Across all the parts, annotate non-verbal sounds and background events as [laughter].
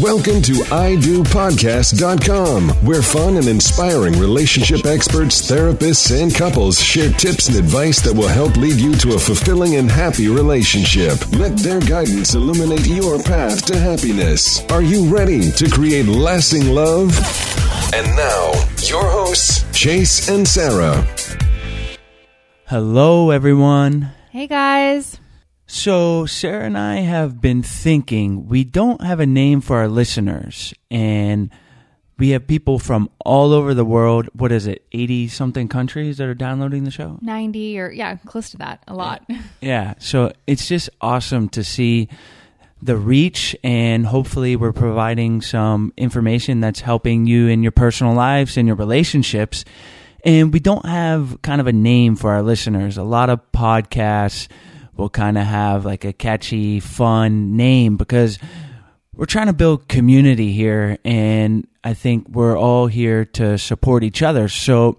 Welcome to IDoPodcast.com, where fun and inspiring relationship experts, therapists, and couples share tips and advice that will help lead you to a fulfilling and happy relationship. Let their guidance illuminate your path to happiness. Are you ready to create lasting love? And now, your hosts, Chase and Sarah. Hello, everyone. Hey guys. So, Sarah and I have been thinking we don't have a name for our listeners, and we have people from all over the world. What is it, 80 something countries that are downloading the show? 90 or yeah, close to that. A lot. Yeah, so it's just awesome to see the reach, and hopefully, we're providing some information that's helping you in your personal lives and your relationships. And we don't have kind of a name for our listeners. A lot of podcasts will kind of have like a catchy, fun name because we're trying to build community here. And I think we're all here to support each other. So,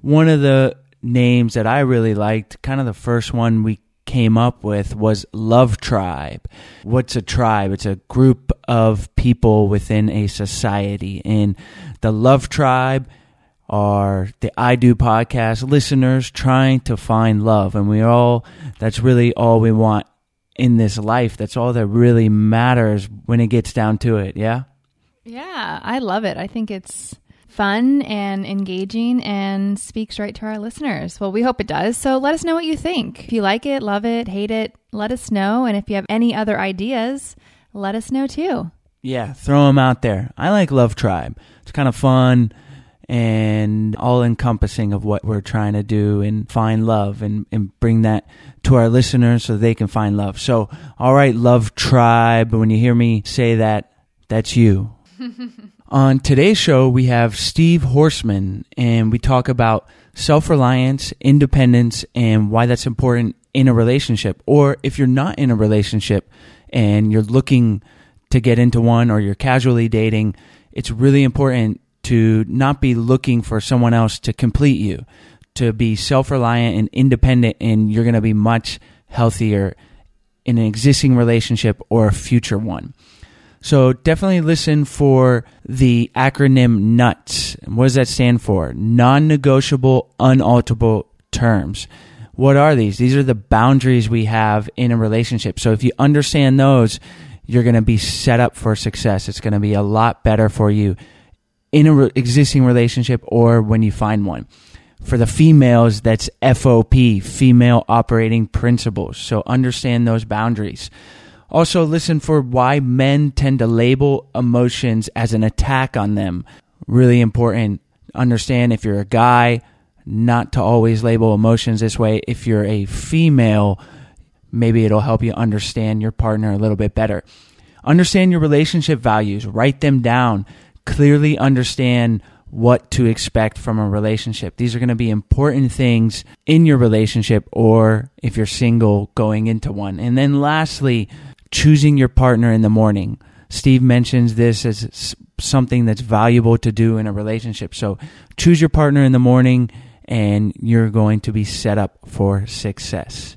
one of the names that I really liked, kind of the first one we came up with was Love Tribe. What's a tribe? It's a group of people within a society. And the Love Tribe are the I Do podcast listeners trying to find love. And we all, that's really all we want in this life. That's all that really matters when it gets down to it. Yeah. Yeah, I love it. I think it's fun and engaging and speaks right to our listeners. Well, we hope it does. So let us know what you think. If you like it, love it, hate it, let us know. And if you have any other ideas, let us know too. Yeah, throw them out there. I like Love Tribe. It's kind of fun and all encompassing of what we're trying to do and find love and, and bring that to our listeners so they can find love. So, all right, Love Tribe, when you hear me say that, that's you. [laughs] On today's show, we have Steve Horstman, and we talk about self reliance, independence, and why that's important in a relationship. Or if you're not in a relationship and you're looking to get into one or you're casually dating, it's really important to not be looking for someone else to complete you, to be self reliant and independent, and you're going to be much healthier in an existing relationship or a future one. So definitely listen for the acronym NUTS. What does that stand for? Non negotiable, unalterable terms. What are these? These are the boundaries we have in a relationship. So if you understand those, you're going to be set up for success. It's going to be a lot better for you in a re- existing relationship or when you find one. For the females, that's FOP, female operating principles. So understand those boundaries. Also, listen for why men tend to label emotions as an attack on them. Really important. Understand if you're a guy, not to always label emotions this way. If you're a female, maybe it'll help you understand your partner a little bit better. Understand your relationship values, write them down clearly understand what to expect from a relationship. These are going to be important things in your relationship or if you're single going into one. And then lastly, choosing your partner in the morning. Steve mentions this as something that's valuable to do in a relationship. So choose your partner in the morning and you're going to be set up for success.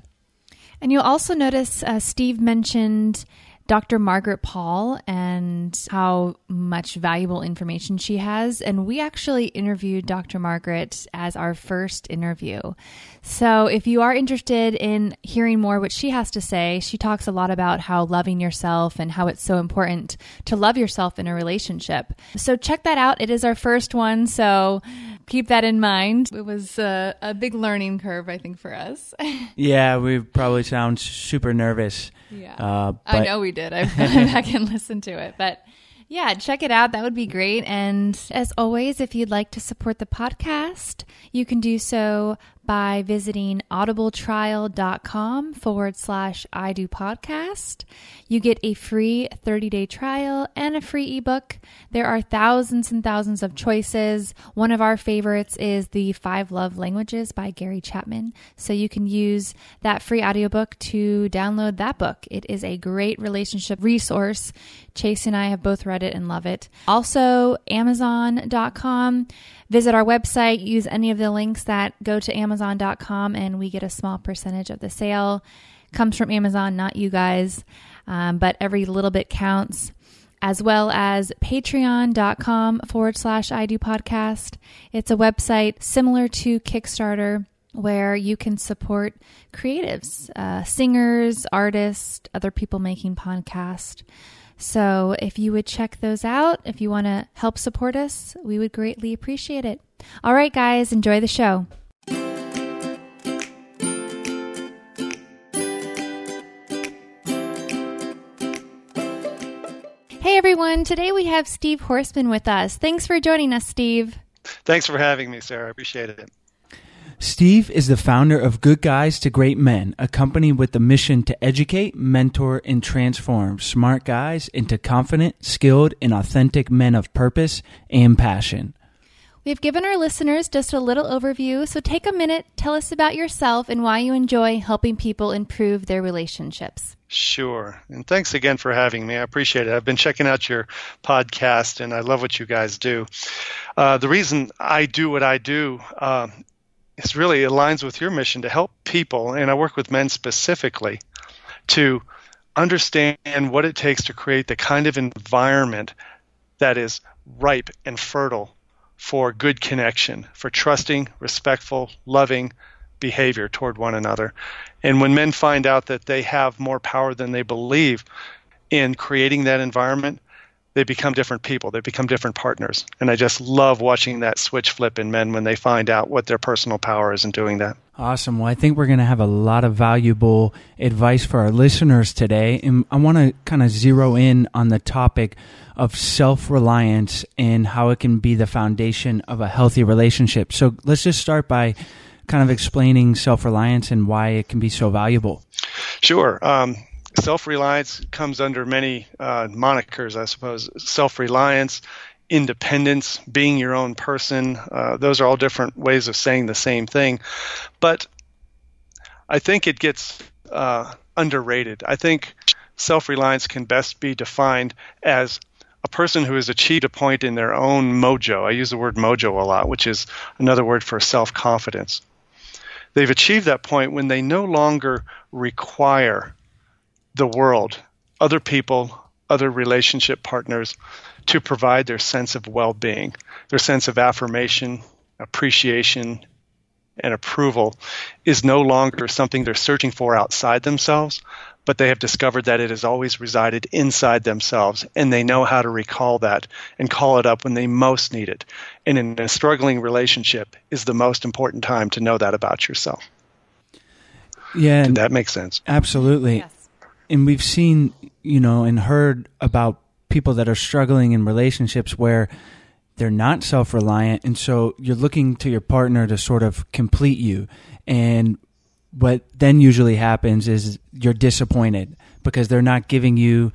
And you'll also notice uh, Steve mentioned Dr. Margaret Paul and how much valuable information she has. And we actually interviewed Dr. Margaret as our first interview. So if you are interested in hearing more what she has to say, she talks a lot about how loving yourself and how it's so important to love yourself in a relationship. So check that out. It is our first one. So keep that in mind. It was a, a big learning curve, I think, for us. [laughs] yeah, we probably sound super nervous. Yeah. Uh, I know we did. I've gone [laughs] back and listened to it. But yeah, check it out. That would be great. And as always, if you'd like to support the podcast, you can do so by visiting audibletrial.com forward slash I do podcast. You get a free 30 day trial and a free ebook. There are thousands and thousands of choices. One of our favorites is The Five Love Languages by Gary Chapman. So you can use that free audiobook to download that book. It is a great relationship resource. Chase and I have both read it and love it. Also, Amazon.com. Visit our website, use any of the links that go to Amazon.com, and we get a small percentage of the sale. Comes from Amazon, not you guys, um, but every little bit counts. as well as patreon.com forward slash I do podcast. It's a website similar to Kickstarter where you can support creatives, uh, singers, artists, other people making podcasts. So if you would check those out, if you want to help support us, we would greatly appreciate it. All right, guys, enjoy the show. Everyone, today we have Steve Horstman with us. Thanks for joining us, Steve. Thanks for having me, Sarah. I appreciate it. Steve is the founder of Good Guys to Great Men, a company with the mission to educate, mentor, and transform smart guys into confident, skilled, and authentic men of purpose and passion. We've given our listeners just a little overview, so take a minute, tell us about yourself and why you enjoy helping people improve their relationships. Sure. And thanks again for having me. I appreciate it. I've been checking out your podcast and I love what you guys do. Uh, the reason I do what I do uh, is really aligns with your mission to help people, and I work with men specifically, to understand what it takes to create the kind of environment that is ripe and fertile for good connection, for trusting, respectful, loving, behavior toward one another. And when men find out that they have more power than they believe in creating that environment, they become different people. They become different partners. And I just love watching that switch flip in men when they find out what their personal power is in doing that. Awesome. Well, I think we're going to have a lot of valuable advice for our listeners today. And I want to kind of zero in on the topic of self reliance and how it can be the foundation of a healthy relationship. So let's just start by kind of explaining self reliance and why it can be so valuable? Sure. Um, self reliance comes under many uh, monikers, I suppose. Self reliance, independence, being your own person. Uh, those are all different ways of saying the same thing. But I think it gets uh, underrated. I think self reliance can best be defined as a person who has achieved a point in their own mojo. I use the word mojo a lot, which is another word for self confidence. They've achieved that point when they no longer require the world, other people, other relationship partners to provide their sense of well being, their sense of affirmation, appreciation, and approval is no longer something they're searching for outside themselves, but they have discovered that it has always resided inside themselves, and they know how to recall that and call it up when they most need it. And in a struggling relationship is the most important time to know that about yourself. Yeah, Did that makes sense. Absolutely. Yes. And we've seen, you know, and heard about people that are struggling in relationships where they're not self-reliant and so you're looking to your partner to sort of complete you and what then usually happens is you're disappointed because they're not giving you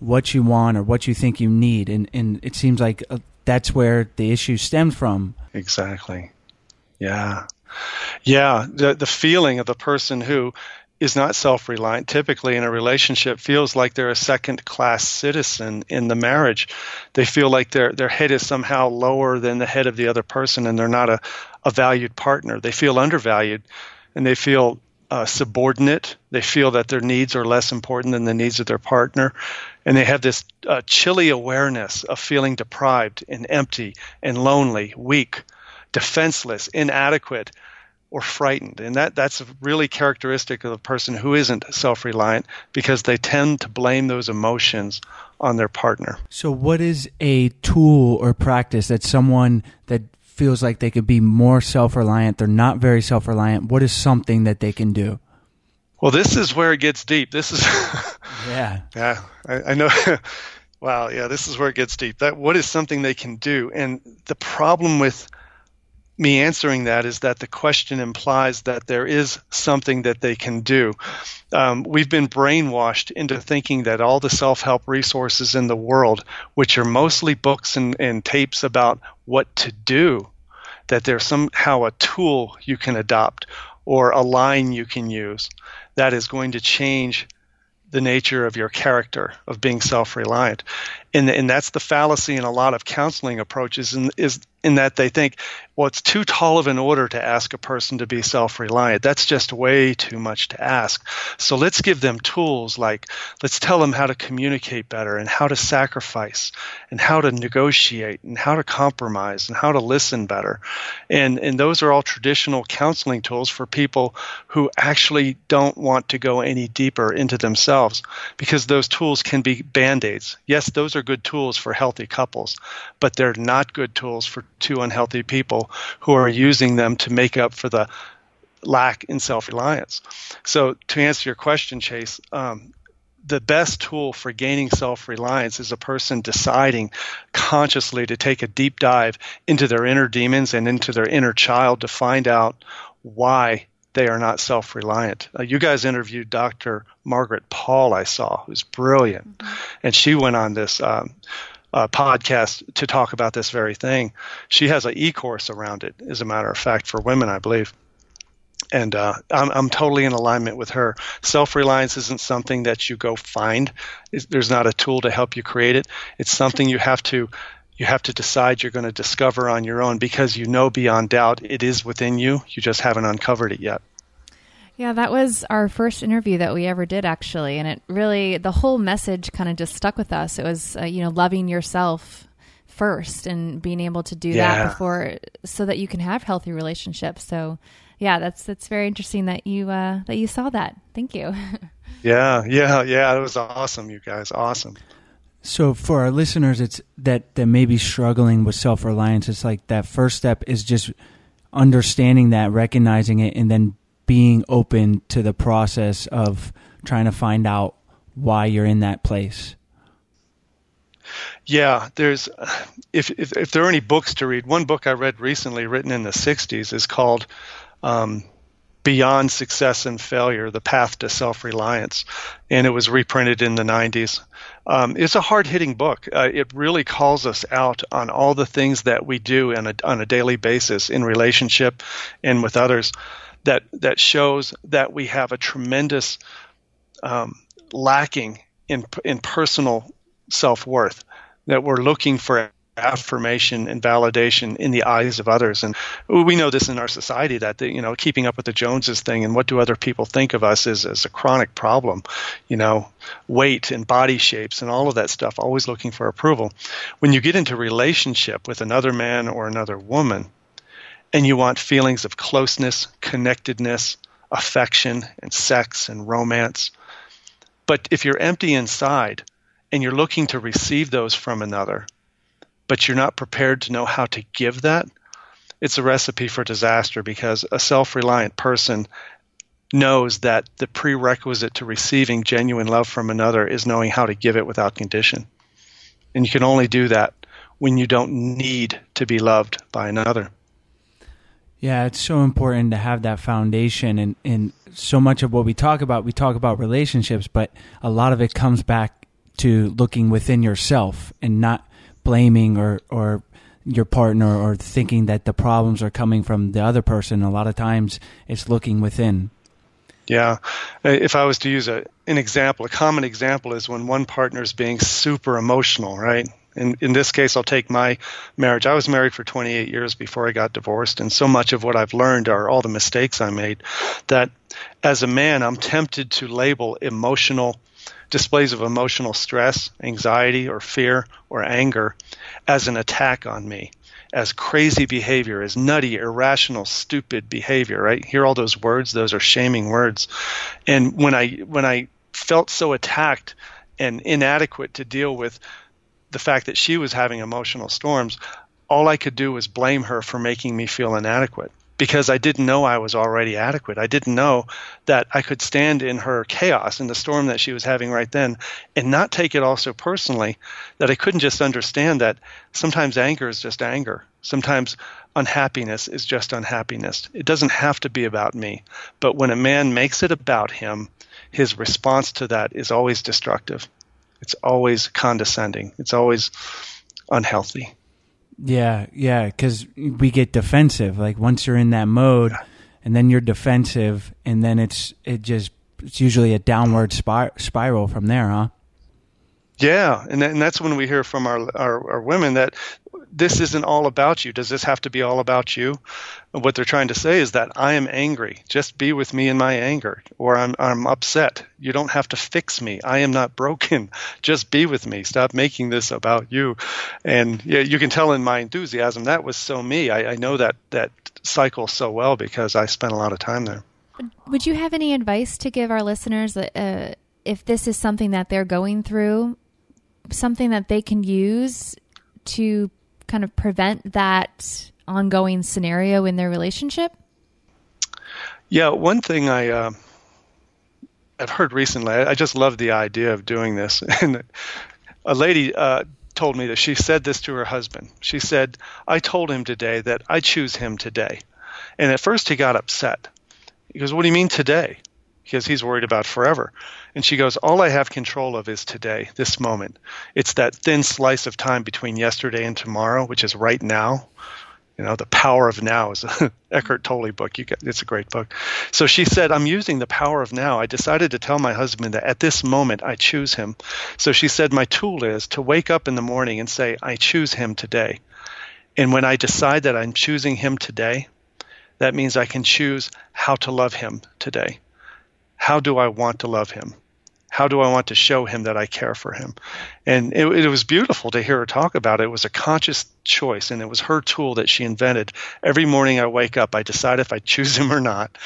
what you want or what you think you need. And and it seems like uh, that's where the issue stems from. Exactly. Yeah. Yeah. The the feeling of the person who is not self-reliant typically in a relationship feels like they're a second class citizen in the marriage. They feel like their their head is somehow lower than the head of the other person and they're not a, a valued partner. They feel undervalued and they feel uh, subordinate. They feel that their needs are less important than the needs of their partner. And they have this uh, chilly awareness of feeling deprived and empty and lonely, weak, defenseless, inadequate, or frightened. And that, that's really characteristic of a person who isn't self reliant because they tend to blame those emotions on their partner. So, what is a tool or practice that someone that feels like they could be more self reliant. They're not very self reliant. What is something that they can do? Well, this is where it gets deep. This is, [laughs] yeah, yeah, I, I know. [laughs] wow, yeah, this is where it gets deep. That what is something they can do? And the problem with me answering that is that the question implies that there is something that they can do. Um, we've been brainwashed into thinking that all the self help resources in the world, which are mostly books and, and tapes about what to do, that there's somehow a tool you can adopt or a line you can use that is going to change the nature of your character of being self-reliant and, and that's the fallacy in a lot of counseling approaches is in that they think, well, it's too tall of an order to ask a person to be self reliant. That's just way too much to ask. So let's give them tools like let's tell them how to communicate better and how to sacrifice and how to negotiate and how to compromise and how to listen better. And, and those are all traditional counseling tools for people who actually don't want to go any deeper into themselves because those tools can be band aids. Yes, those are good tools for healthy couples, but they're not good tools for two unhealthy people who are using them to make up for the lack in self reliance. So, to answer your question, Chase, um, the best tool for gaining self reliance is a person deciding consciously to take a deep dive into their inner demons and into their inner child to find out why they are not self reliant. Uh, you guys interviewed Dr. Margaret Paul, I saw, who's brilliant. Mm-hmm. And she went on this. Um, uh, podcast to talk about this very thing. She has an e-course around it, as a matter of fact, for women, I believe. And uh, I'm, I'm totally in alignment with her. Self reliance isn't something that you go find. It's, there's not a tool to help you create it. It's something you have to you have to decide you're going to discover on your own because you know beyond doubt it is within you. You just haven't uncovered it yet. Yeah, that was our first interview that we ever did, actually, and it really the whole message kind of just stuck with us. It was, uh, you know, loving yourself first and being able to do yeah. that before, so that you can have healthy relationships. So, yeah, that's that's very interesting that you uh, that you saw that. Thank you. [laughs] yeah, yeah, yeah. It was awesome, you guys. Awesome. So for our listeners, it's that that may be struggling with self reliance. It's like that first step is just understanding that, recognizing it, and then being open to the process of trying to find out why you're in that place. Yeah, there's if, if, if there are any books to read, one book I read recently, written in the '60s, is called um, "Beyond Success and Failure: The Path to Self-Reliance," and it was reprinted in the '90s. Um, it's a hard-hitting book. Uh, it really calls us out on all the things that we do on a on a daily basis in relationship and with others that that shows that we have a tremendous um, lacking in in personal self worth. That we're looking for affirmation and validation in the eyes of others and we know this in our society that the, you know keeping up with the joneses thing and what do other people think of us is, is a chronic problem you know weight and body shapes and all of that stuff always looking for approval when you get into relationship with another man or another woman and you want feelings of closeness, connectedness, affection, and sex and romance. But if you're empty inside and you're looking to receive those from another, but you're not prepared to know how to give that, it's a recipe for disaster because a self reliant person knows that the prerequisite to receiving genuine love from another is knowing how to give it without condition. And you can only do that when you don't need to be loved by another. Yeah, it's so important to have that foundation and, and so much of what we talk about, we talk about relationships, but a lot of it comes back to looking within yourself and not blaming or, or your partner or thinking that the problems are coming from the other person. A lot of times it's looking within. Yeah. If I was to use a, an example, a common example is when one partner is being super emotional, right? in, in this case, I'll take my marriage. I was married for 28 years before I got divorced, and so much of what I've learned are all the mistakes I made that as a man, I'm tempted to label emotional displays of emotional stress, anxiety, or fear or anger as an attack on me, as crazy behavior, as nutty, irrational, stupid behavior, right? Hear all those words, those are shaming words. And when I when I felt so attacked and inadequate to deal with the fact that she was having emotional storms, all I could do was blame her for making me feel inadequate because I didn't know I was already adequate. I didn't know that I could stand in her chaos, in the storm that she was having right then, and not take it all so personally that I couldn't just understand that sometimes anger is just anger. Sometimes unhappiness is just unhappiness. It doesn't have to be about me. But when a man makes it about him, his response to that is always destructive. It's always condescending. It's always unhealthy. Yeah, yeah, because we get defensive. Like once you're in that mode, and then you're defensive, and then it's it just it's usually a downward spir- spiral from there, huh? Yeah, and and that's when we hear from our, our, our women that this isn't all about you. Does this have to be all about you? What they're trying to say is that I am angry. Just be with me in my anger, or I'm I'm upset. You don't have to fix me. I am not broken. [laughs] Just be with me. Stop making this about you. And yeah, you can tell in my enthusiasm that was so me. I, I know that that cycle so well because I spent a lot of time there. Would you have any advice to give our listeners uh, if this is something that they're going through, something that they can use to kind of prevent that ongoing scenario in their relationship? Yeah, one thing I uh, I've heard recently, I just love the idea of doing this. [laughs] And a lady uh, told me that she said this to her husband. She said, "I told him today that I choose him today," and at first he got upset. He goes, "What do you mean today?" Because he's worried about forever. And she goes, All I have control of is today, this moment. It's that thin slice of time between yesterday and tomorrow, which is right now. You know, the power of now is a [laughs] Eckhart Tolle book. You get, it's a great book. So she said, I'm using the power of now. I decided to tell my husband that at this moment I choose him. So she said, My tool is to wake up in the morning and say, I choose him today. And when I decide that I'm choosing him today, that means I can choose how to love him today. How do I want to love him? how do I want to show him that I care for him? And it, it, was beautiful to hear her talk about it. It was a conscious choice, and it was her tool that she invented. Every morning I wake up, I decide if I choose him or not,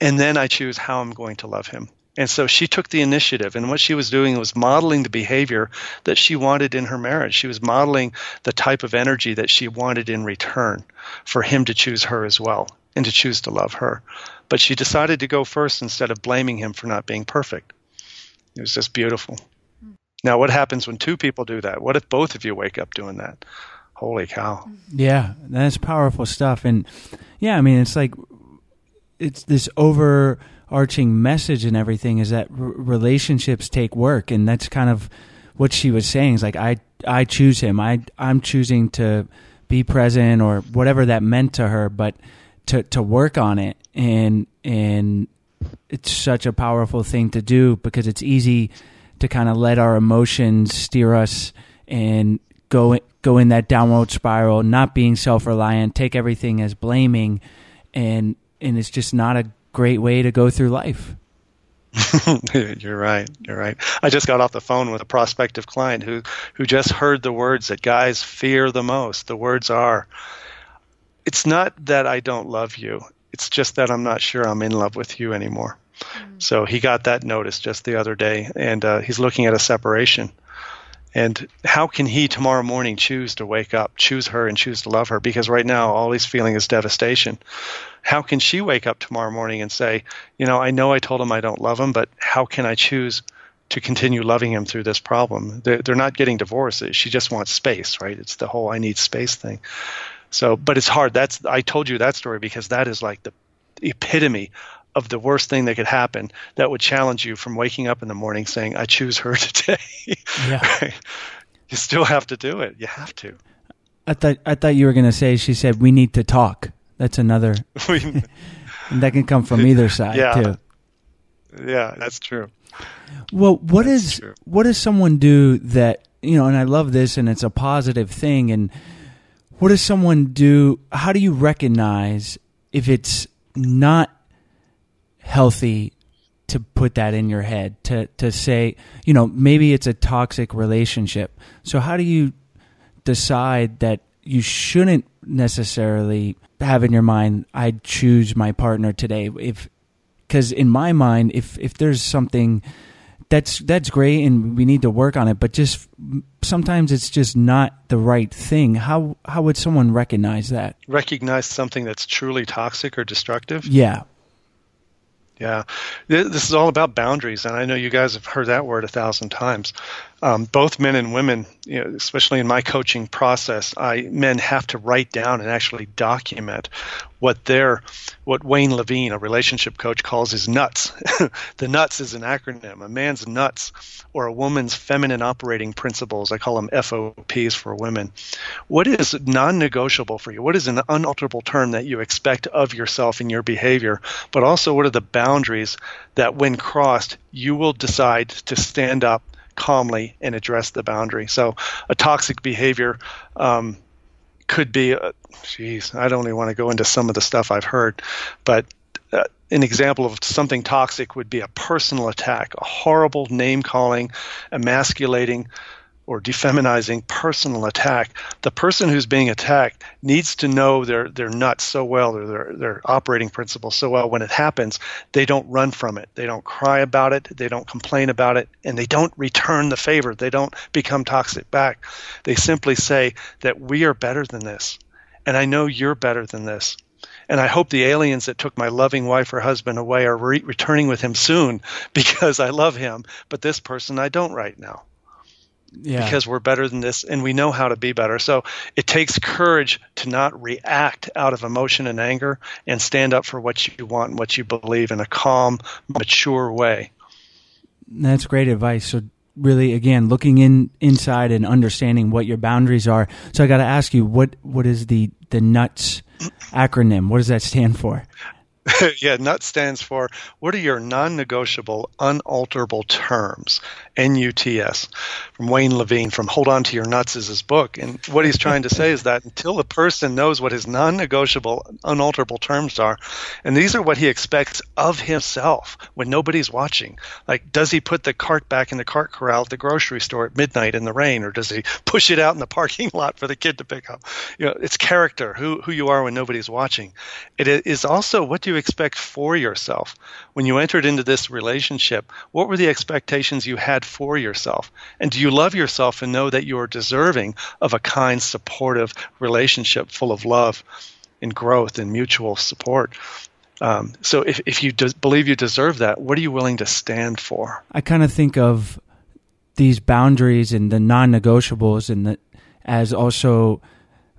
and then I choose how I'm going to love him. And so she took the initiative, and what she was doing was modeling the behavior that she wanted in her marriage. She was modeling the type of energy that she wanted in return for him to choose her as well and to choose to love her. But she decided to go first instead of blaming him for not being perfect. It was just beautiful. Hmm. Now, what happens when two people do that? What if both of you wake up doing that? Holy cow. Hmm. Yeah, that's powerful stuff. And yeah, I mean, it's like, it's this overarching message and everything is that r- relationships take work. And that's kind of what she was saying is like, I, I choose him. I, I'm choosing to be present or whatever that meant to her, but to, to work on it and, and it's such a powerful thing to do because it's easy to kind of let our emotions steer us and go go in that downward spiral, not being self reliant, take everything as blaming, and and it's just not a great way to go through life. [laughs] you're right. You're right. I just got off the phone with a prospective client who who just heard the words that guys fear the most. The words are, "It's not that I don't love you. It's just that I'm not sure I'm in love with you anymore. Mm-hmm. So he got that notice just the other day, and uh, he's looking at a separation. And how can he tomorrow morning choose to wake up, choose her, and choose to love her? Because right now, all he's feeling is devastation. How can she wake up tomorrow morning and say, you know, I know I told him I don't love him, but how can I choose to continue loving him through this problem? They're, they're not getting divorced. She just wants space, right? It's the whole I need space thing. So, but it's hard. That's I told you that story because that is like the epitome of the worst thing that could happen that would challenge you from waking up in the morning saying, I choose her [laughs] today. Yeah. [laughs] You still have to do it. You have to. I thought I thought you were going to say she said we need to talk. That's another. [laughs] and that can come from either side yeah. too. Yeah, that's true. Well, what that's is, true. what does someone do that, you know, and I love this and it's a positive thing and what does someone do? How do you recognize if it's not healthy to put that in your head to to say, you know, maybe it's a toxic relationship. So how do you decide that you shouldn't necessarily have in your mind I choose my partner today if cuz in my mind if if there's something that's that's great and we need to work on it but just sometimes it's just not the right thing. How how would someone recognize that? Recognize something that's truly toxic or destructive? Yeah. Yeah, this is all about boundaries, and I know you guys have heard that word a thousand times. Um, both men and women, you know, especially in my coaching process, I men have to write down and actually document what their, what Wayne Levine, a relationship coach, calls his nuts. [laughs] the nuts is an acronym. A man's nuts, or a woman's feminine operating principles. I call them FOPs for women. What is non-negotiable for you? What is an unalterable term that you expect of yourself in your behavior? But also, what are the boundaries that, when crossed, you will decide to stand up calmly and address the boundary. So, a toxic behavior um, could be, uh, geez, I don't even want to go into some of the stuff I've heard, but uh, an example of something toxic would be a personal attack, a horrible name calling, emasculating, or defeminizing personal attack, the person who's being attacked needs to know their their nuts so well, or their their operating principles so well. When it happens, they don't run from it, they don't cry about it, they don't complain about it, and they don't return the favor. They don't become toxic back. They simply say that we are better than this, and I know you're better than this. And I hope the aliens that took my loving wife or husband away are re- returning with him soon [laughs] because I love him, but this person I don't right now yeah. because we're better than this and we know how to be better. So it takes courage to not react out of emotion and anger and stand up for what you want and what you believe in a calm, mature way. That's great advice. So really again looking in inside and understanding what your boundaries are. So I got to ask you what what is the the nuts acronym? What does that stand for? [laughs] yeah, NUT stands for what are your non negotiable, unalterable terms? N U T S. From Wayne Levine, from Hold On to Your Nuts is his book. And what he's trying to say is that until a person knows what his non negotiable, unalterable terms are, and these are what he expects of himself when nobody's watching. Like, does he put the cart back in the cart corral at the grocery store at midnight in the rain, or does he push it out in the parking [laughs] lot for the kid to pick up? You know, it's character, who, who you are when nobody's watching. It is also what do you expect for yourself? When you entered into this relationship, what were the expectations you had for yourself? And do you love yourself and know that you are deserving of a kind, supportive relationship full of love and growth and mutual support? Um, so if, if you de- believe you deserve that, what are you willing to stand for? I kind of think of these boundaries and the non-negotiables and the, as also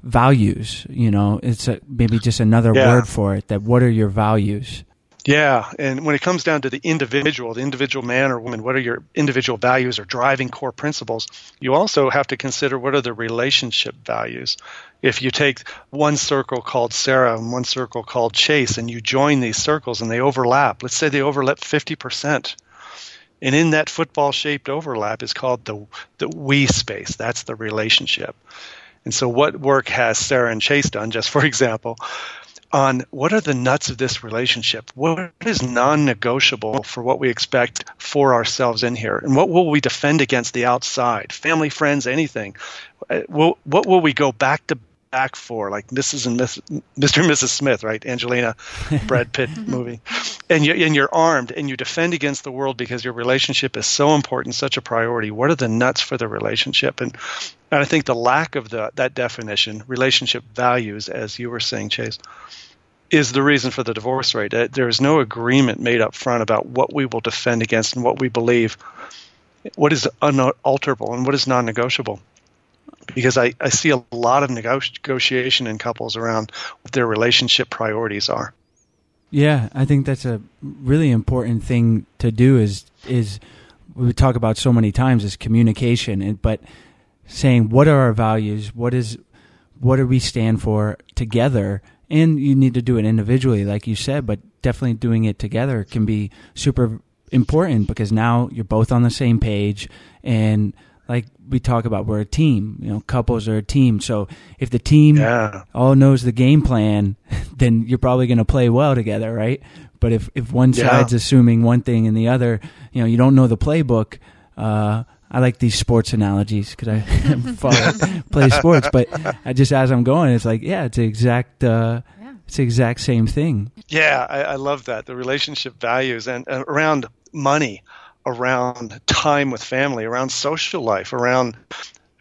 values. You know, it's a, maybe just another yeah. word for it. That what are your values? Yeah, and when it comes down to the individual, the individual man or woman, what are your individual values or driving core principles? You also have to consider what are the relationship values. If you take one circle called Sarah and one circle called Chase, and you join these circles and they overlap, let's say they overlap 50%. And in that football shaped overlap is called the, the we space. That's the relationship. And so, what work has Sarah and Chase done, just for [laughs] example, on what are the nuts of this relationship? What is non negotiable for what we expect for ourselves in here? And what will we defend against the outside? Family, friends, anything. Uh, what will we go back to back for, like Mrs. and Miss, Mr. and Mrs. Smith, right? Angelina, Brad Pitt [laughs] mm-hmm. movie. And, you, and you're armed and you defend against the world because your relationship is so important, such a priority. What are the nuts for the relationship? And, and I think the lack of the, that definition, relationship values, as you were saying, Chase, is the reason for the divorce rate. There is no agreement made up front about what we will defend against and what we believe, what is unalterable and what is non negotiable because I, I see a lot of negotiation in couples around what their relationship priorities are. Yeah, I think that's a really important thing to do. Is is we talk about so many times is communication, and, but saying what are our values, what is what do we stand for together, and you need to do it individually, like you said, but definitely doing it together can be super important because now you're both on the same page and like we talk about we're a team you know couples are a team so if the team yeah. all knows the game plan [laughs] then you're probably going to play well together right but if if one yeah. side's assuming one thing and the other you know you don't know the playbook uh, I like these sports analogies because I [laughs] follow, play sports, but I just as I'm going, it's like, yeah, it's the exact, uh, yeah. it's the exact same thing. Yeah, I, I love that the relationship values and uh, around money around time with family, around social life, around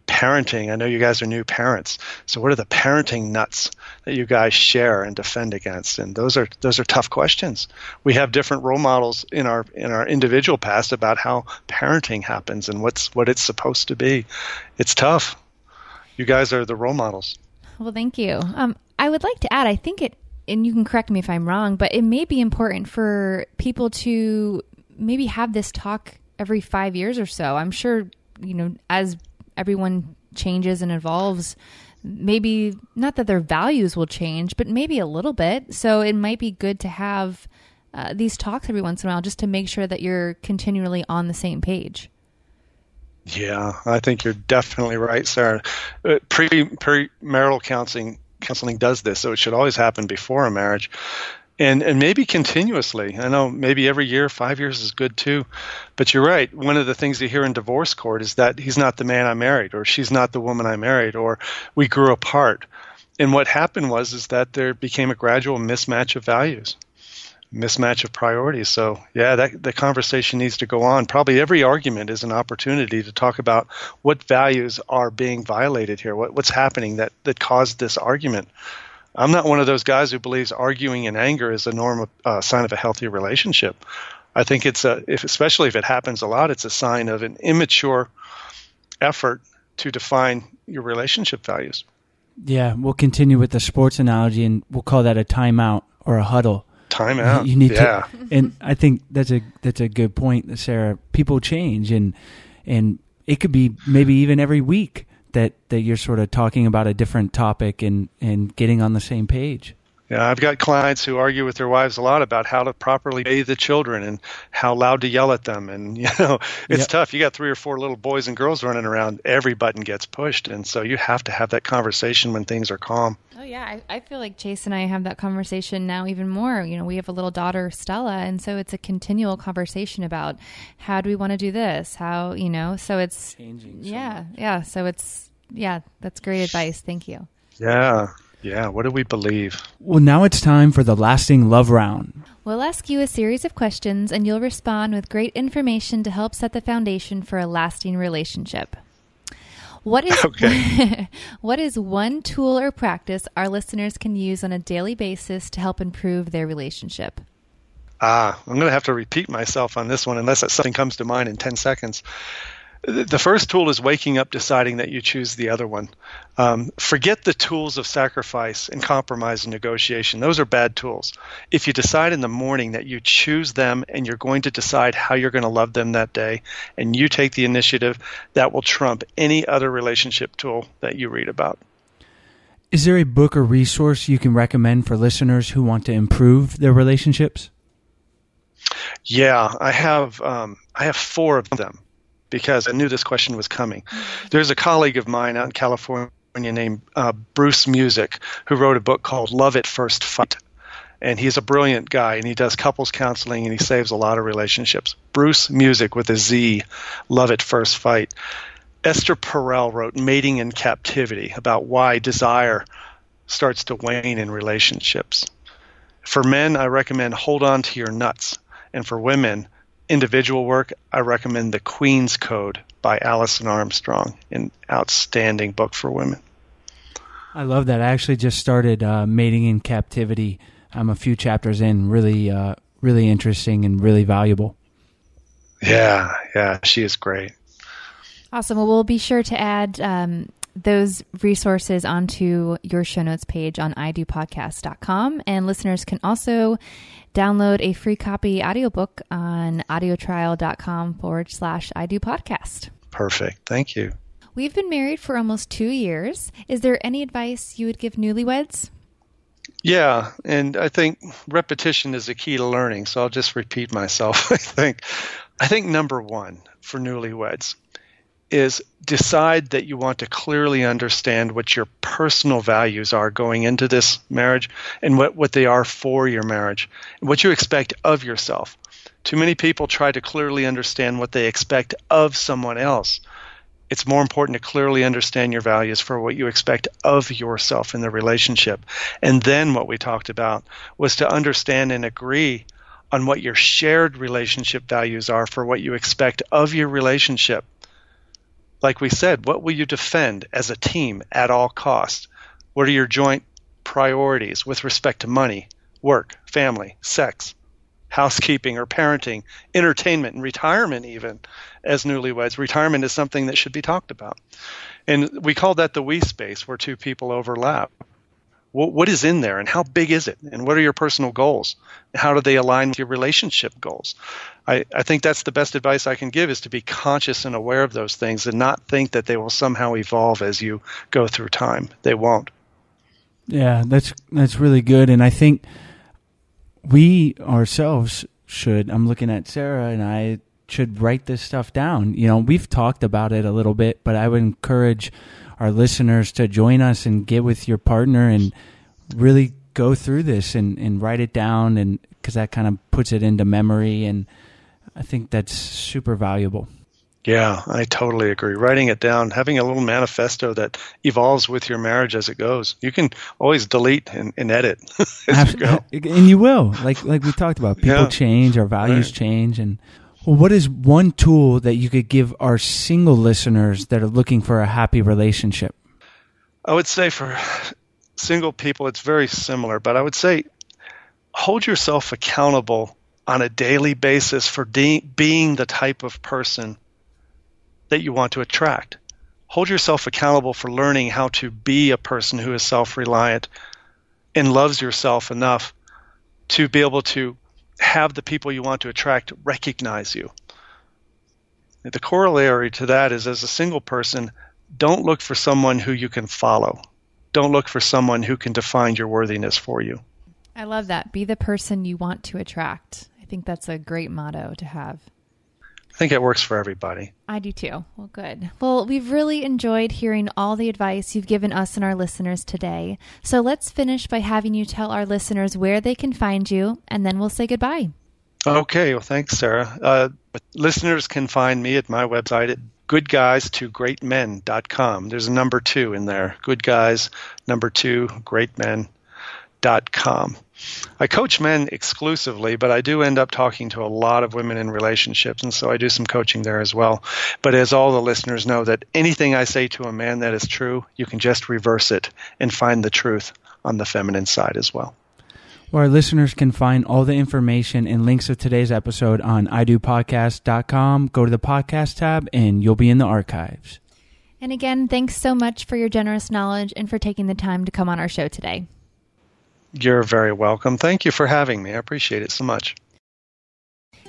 parenting. I know you guys are new parents. So what are the parenting nuts that you guys share and defend against? And those are those are tough questions. We have different role models in our in our individual past about how parenting happens and what's what it's supposed to be. It's tough. You guys are the role models. Well, thank you. Um, I would like to add, I think it and you can correct me if I'm wrong, but it may be important for people to maybe have this talk every five years or so. I'm sure, you know, as everyone changes and evolves, maybe not that their values will change, but maybe a little bit. So it might be good to have uh, these talks every once in a while just to make sure that you're continually on the same page. Yeah, I think you're definitely right, Sarah. Uh, pre marital counseling counseling does this, so it should always happen before a marriage and and maybe continuously. I know maybe every year, five years is good too. But you're right. One of the things you hear in divorce court is that he's not the man I married, or she's not the woman I married, or we grew apart. And what happened was is that there became a gradual mismatch of values, mismatch of priorities. So yeah, that the conversation needs to go on. Probably every argument is an opportunity to talk about what values are being violated here, what, what's happening that that caused this argument. I'm not one of those guys who believes arguing in anger is a normal uh, sign of a healthy relationship. I think it's a, if, especially if it happens a lot, it's a sign of an immature effort to define your relationship values. Yeah, we'll continue with the sports analogy, and we'll call that a timeout or a huddle. Timeout. You need yeah. to, [laughs] and I think that's a that's a good point, Sarah. People change, and and it could be maybe even every week that that you're sort of talking about a different topic and and getting on the same page. Yeah, I've got clients who argue with their wives a lot about how to properly bathe the children and how loud to yell at them. And, [laughs] you know, it's yep. tough. You got three or four little boys and girls running around, every button gets pushed. And so you have to have that conversation when things are calm. Oh, yeah. I, I feel like Chase and I have that conversation now even more. You know, we have a little daughter, Stella. And so it's a continual conversation about how do we want to do this? How, you know, so it's changing. So yeah. Much. Yeah. So it's, yeah, that's great advice. Thank you. Yeah. Yeah, what do we believe? Well, now it's time for the lasting love round. We'll ask you a series of questions and you'll respond with great information to help set the foundation for a lasting relationship. What is okay. [laughs] what is one tool or practice our listeners can use on a daily basis to help improve their relationship? Ah, I'm going to have to repeat myself on this one unless something comes to mind in 10 seconds the first tool is waking up deciding that you choose the other one. Um, forget the tools of sacrifice and compromise and negotiation. Those are bad tools. If you decide in the morning that you choose them and you're going to decide how you're going to love them that day and you take the initiative, that will trump any other relationship tool that you read about. Is there a book or resource you can recommend for listeners who want to improve their relationships? Yeah, I have. Um, I have four of them because I knew this question was coming. There's a colleague of mine out in California named uh, Bruce Muzik who wrote a book called Love at First Fight. And he's a brilliant guy and he does couples counseling and he saves a lot of relationships. Bruce Muzik with a Z, Love at First Fight. Esther Perel wrote Mating in Captivity about why desire starts to wane in relationships. For men, I recommend Hold On to Your Nuts. And for women, individual work, I recommend The Queen's Code by Alison Armstrong, an outstanding book for women. I love that. I actually just started uh, Mating in Captivity. I'm a few chapters in. Really, uh, really interesting and really valuable. Yeah, yeah, she is great. Awesome. Well, we'll be sure to add um, those resources onto your show notes page on idopodcast.com. And listeners can also download a free copy audiobook on audiotrial.com forward slash I do podcast. Perfect. Thank you. We've been married for almost two years. Is there any advice you would give newlyweds? Yeah, and I think repetition is the key to learning. So I'll just repeat myself. [laughs] I think, I think number one for newlyweds is decide that you want to clearly understand what your personal values are going into this marriage and what, what they are for your marriage, and what you expect of yourself. Too many people try to clearly understand what they expect of someone else. It's more important to clearly understand your values for what you expect of yourself in the relationship. And then what we talked about was to understand and agree on what your shared relationship values are for what you expect of your relationship like we said, what will you defend as a team at all costs? What are your joint priorities with respect to money, work, family, sex, housekeeping or parenting, entertainment, and retirement, even as newlyweds? Retirement is something that should be talked about. And we call that the we space where two people overlap what, what is in there and how big is it and what are your personal goals how do they align with your relationship goals I, I think that's the best advice i can give is to be conscious and aware of those things and not think that they will somehow evolve as you go through time. They won't. Yeah that's that's really good. And i think we ourselves should i'm looking at sarah and i should write this stuff down. You know, we've talked about it a little bit, but I would encourage our listeners to join us and get with your partner and really go through this and, and write it down and because that kind of puts it into memory and I think that's super valuable. Yeah, I totally agree. Writing it down, having a little manifesto that evolves with your marriage as it goes. You can always delete and, and edit [laughs] as you go. And you will. Like like we talked about. People yeah. change, our values right. change and well, what is one tool that you could give our single listeners that are looking for a happy relationship? I would say for single people, it's very similar, but I would say hold yourself accountable on a daily basis for de- being the type of person that you want to attract. Hold yourself accountable for learning how to be a person who is self reliant and loves yourself enough to be able to have the people you want to attract recognize you. The corollary to that is as a single person, don't look for someone who you can follow. Don't look for someone who can define your worthiness for you. I love that. Be the person you want to attract. I think that's a great motto to have. I think it works for everybody. I do too. Well, good. Well, we've really enjoyed hearing all the advice you've given us and our listeners today. So let's finish by having you tell our listeners where they can find you, and then we'll say goodbye. Okay. Well, thanks, Sarah. Uh, listeners can find me at my website at goodguys2greatmen.com. There's a number two in there. Good guys, number two, greatmen.com. I coach men exclusively, but I do end up talking to a lot of women in relationships, and so I do some coaching there as well. But as all the listeners know, that anything I say to a man that is true, you can just reverse it and find the truth on the feminine side as well. Well, our listeners can find all the information and links of today's episode on idopodcast.com. Go to the podcast tab and you'll be in the archives. And again, thanks so much for your generous knowledge and for taking the time to come on our show today. You're very welcome. Thank you for having me. I appreciate it so much.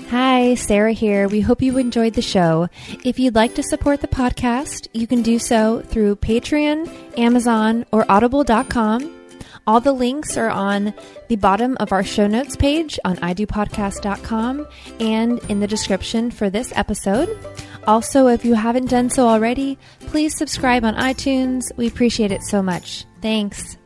Hi, Sarah here. We hope you enjoyed the show. If you'd like to support the podcast, you can do so through Patreon, Amazon, or audible.com. All the links are on the bottom of our show notes page on idopodcast.com and in the description for this episode. Also, if you haven't done so already, please subscribe on iTunes. We appreciate it so much. Thanks.